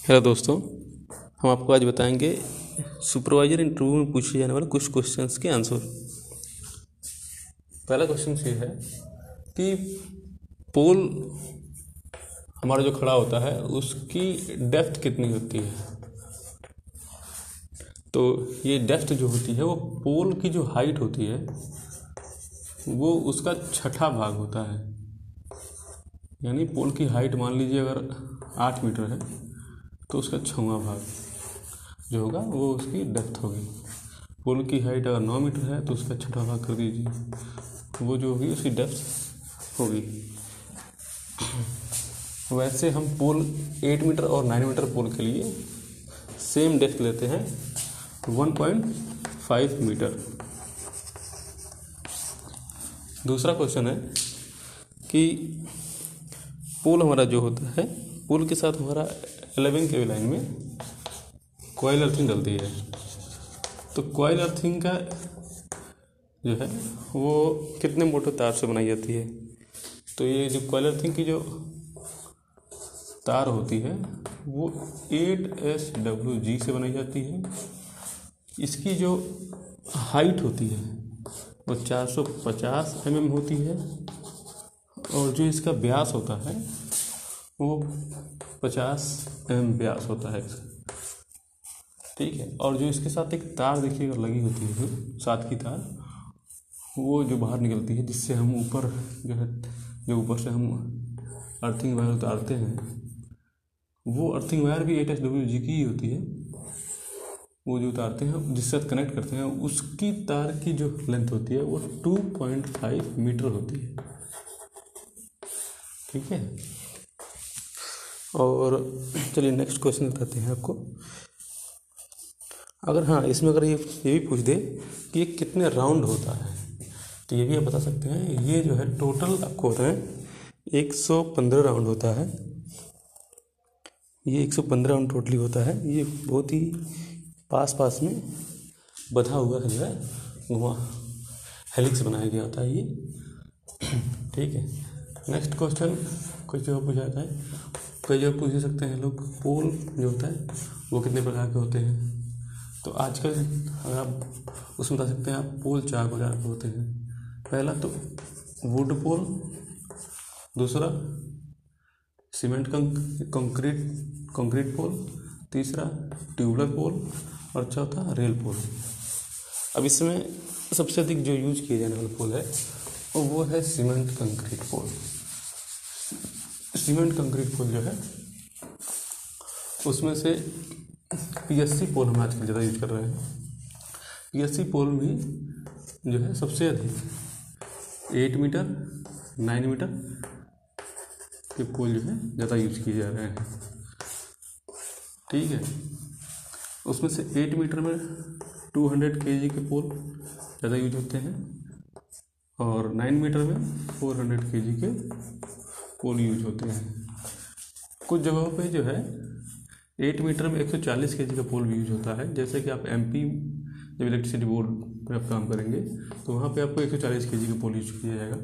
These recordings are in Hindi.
हेलो दोस्तों, हम आपको आज बताएँगे सुपरवाइजर इंटरव्यू में पूछे जाने वाले कुछ क्वेश्चंस के आंसर पहला क्वेश्चन ये है कि पोल हमारा जो खड़ा होता है, उसकी डेप्थ कितनी होती है? तो ये डेप्थ जो होती है, वो पोल की जो हाइट होती है, वो उसका छठा भाग होता है। यानी पोल की हाइट मान लीजिए अगर आठ मीटर है तो उसका छवा भाग जो होगा, वो उसकी डेप्थ होगी पुल की हाइट अगर नौ मीटर है तो उसका छठा भाग कर दीजिए। वो जो होगी, उसकी डेप्थ होगी। वैसे हम पोल एट मीटर और नाइन मीटर पोल के लिए सेम डेप्थ लेते हैं वन पॉइंट फाइव मीटर। दूसरा क्वेश्चन है कि पोल हमारा जो होता है पोल के साथ हमारा एलेवन के लाइन में कोयल अर्थिंग डलती है। तो कोयल अर्थिंग का जो है, वो कितने मोटे तार से बनाई जाती है? तो ये जो कोयल अर्थिंग की जो तार होती है, वो एट एस डब्ल्यू जी से बनाई जाती है। इसकी जो हाइट होती है, वो 450 एम mm होती है। और जो इसका व्यास होता है वो 50 एम व्यास होता है ठीक है, और जो इसके साथ एक तार देखिएगा लगी होती है जो, साथ की तार, वो जो बाहर निकलती है, जिससे हम ऊपर जो है, जो ऊपर से हम अर्थिंग वायर उतारते हैं, वो अर्थिंग वायर भी एट एस डब्ल्यू जी की ही होती है। वो जो उतारते हैं, जिससे कनेक्ट करते हैं, उसकी तार की जो लेंथ होती है, वो टू पॉइंट फाइव मीटर होती है। ठीक है? और चलिए नेक्स्ट क्वेश्चन बताते हैं आपको। अगर हाँ इसमें अगर ये ये भी पूछ दे कि ये कितने राउंड होता है तो ये भी आप बता सकते हैं, ये जो है टोटल आपको होता है एक सौ पंद्रह राउंड होता है। ये एक सौ पंद्रह राउंड टोटली होता है, ये बहुत ही पास पास में बधा हुआ जो है, वहाँ हेलिक्स बनाया गया होता है ये। ठीक है नेक्स्ट क्वेश्चन कुछ जगह पूछा जाता है। कई जगह पूछ सकते हैं लोग। पोल जो होता है, वो कितने प्रकार के होते हैं? तो आजकल अगर आप उसमें बता सकते हैं, आप पोल चार प्रकार के होते हैं। पहला तो वुड पोल दूसरा सीमेंट कंक्रीट कंक्रीट पोल तीसरा ट्यूबलर पोल और चौथा रेल पोल अब इसमें सबसे अधिक जो यूज़ किए जाने वाला पोल है, वो है cement concrete pole cement concrete pole जो है, उसमें से पीएससी पोल हम आजकल ज़्यादा यूज़ कर रहे हैं। पीएससी पोल भी जो है सबसे अधिक एट मीटर नाइन मीटर के पोल जो है ज़्यादा यूज़ किए जा रहे हैं। ठीक है, उसमें से एट मीटर में टू हंड्रेड के जी के पोल ज़्यादा यूज़ होते हैं और नाइन मीटर में फोर हंड्रेड के जी के पोल यूज़ होते हैं। कुछ जगहों पे जो है एट मीटर में एक सौ चालीस के पोल भी यूज़ होता है। जैसे कि आप एम पी जब इलेक्ट्रिसिटी बोर्ड पे आप काम करेंगे तो वहाँ पे आपको एक सौ चालीस के पोल यूज़ किया जाएगा।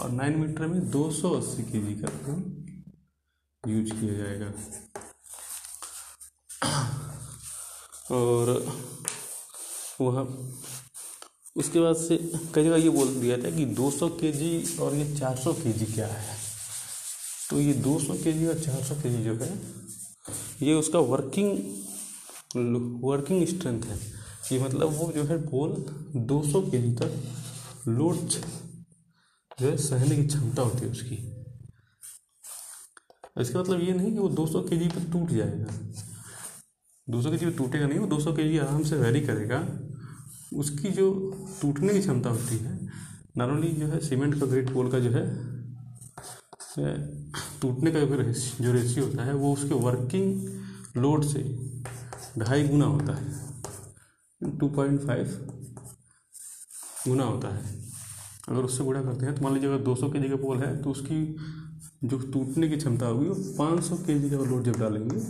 और नाइन मीटर में दो सौ अस्सी के जी का पोल यूज़ किया जाएगा। और वहाँ, उसके बाद से कई जगह ये बोल दिया था कि 200 केजी और ये 400 केजी क्या है? तो ये 200 सौ के जी और चार सौ के जी जो है, ये उसका वर्किंग वर्किंग स्ट्रेंथ है। कि मतलब वो जो है पोल 200 के जी तक लोड जो है सहने की क्षमता होती है उसकी। इसका मतलब ये नहीं कि वो 200 के जी पर टूट जाएगा। 200 के जी पर टूटेगा नहीं, वो 200 के जी आराम से वैरी करेगा। उसकी जो टूटने की क्षमता होती है नॉर्मली जो है सीमेंट का ग्रेट पोल का जो है टूटने का जो रेशियो होता है, वो उसके वर्किंग लोड से ढाई गुना होता है। टू पॉइंट फाइव गुना होता है। अगर उससे गुणा करते हैं तो मान लीजिए अगर 200 के जी का पोल है तो उसकी जो टूटने की क्षमता होगी, वो 500 के जी का लोड जब डालेंगे,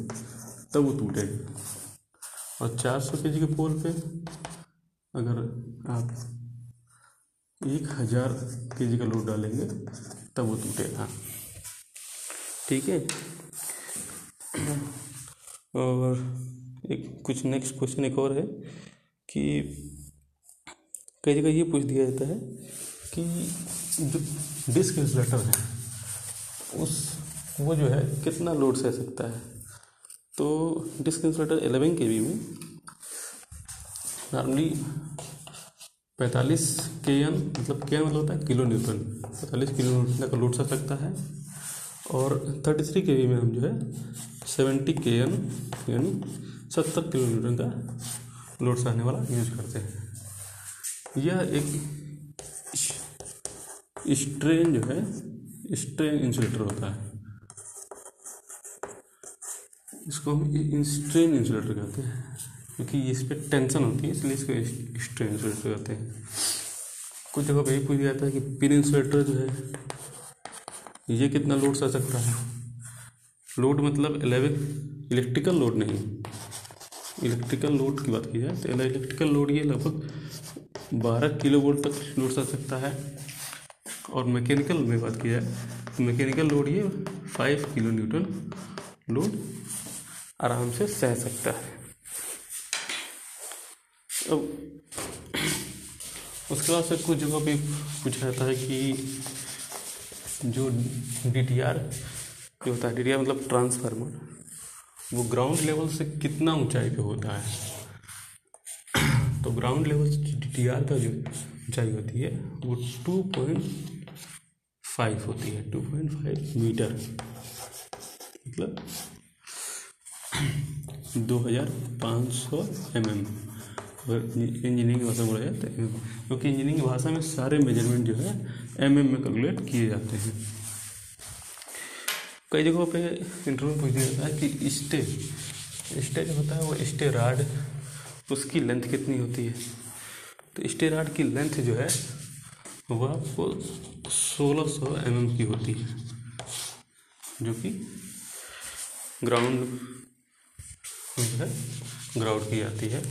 तब वो टूटेगा। और 400 के जी के पोल पे अगर आप एक हज़ार के जी का लोड डालेंगे, तब वो टूटेगा ठीक है? और एक कुछ नेक्स्ट क्वेश्चन एक और है कि कई जगह ये पूछ दिया जाता है कि जो डिस्क इंसुलेटर है, उस, वो जो है कितना लोड सह सकता है? तो डिस्क इंसुलेटर एलेवन के में नॉर्मली पैंतालीस के एन मतलब के एन मतलब होता है किलो न्यूटन। पैंतालीस किलो न्यूटन का लोड सह सकता है। और थर्टी थ्री के वी में हम जो है, सेवेंटी के एन यानी सत्तर किलो न्यूटन का लोड सहने वाला यूज़ करते हैं। यह एक स्ट्रेन जो है, स्ट्रेन इंसुलेटर होता है। इसको हम स्ट्रेन इंसुलेटर कहते हैं। क्योंकि इस पर टेंशन होती है, इसलिए इसको स्ट्रेन इंसुलेटर कहते हैं। कुछ जगह पर यही पूछ जाता है कि पिन इंसुलेटर जो है, ये कितना लोड सह सकता है? लोड मतलब इलेवन इलेक्ट्रिकल लोड नहीं इलेक्ट्रिकल लोड की बात की जाए तो इलेक्ट्रिकल लोड ये लगभग बारह किलो वोल्ट तक लोड सह सकता है। और मैकेनिकल में बात की जाए तो मैकेनिकल लोड ये फाइव किलो न्यूटन लोड आराम से सह सकता है। अब उसके बाद से कुछ जगह पे पूछा जाता है कि जो डी टी आर जो होता है डी टी आर मतलब ट्रांसफार्मर वो ग्राउंड लेवल से कितना ऊंचाई पे होता है? तो ग्राउंड लेवल से डी टी आर का जो ऊंचाई होती है, वो टू पॉइंट फाइव होती है टू पॉइंट फाइव मीटर मतलब दो हज़ार पाँच सौ एम एम इंजीनियरिंग की भाषा बोला जाता है। क्योंकि इंजीनियरिंग की भाषा में सारे मेज़रमेंट जो है एम एम में कैलकुलेट किए जाते हैं। कई जगहों पे इंटरव्यू पूछ दिया जाता है कि स्टे स्टे जो होता है वो स्टे राड उसकी लेंथ कितनी होती है? तो स्टे राड की लेंथ जो है वह आपको सोलह सौ एम की होती है, जो कि ग्राउंड जो है ग्राउंड की जाती है।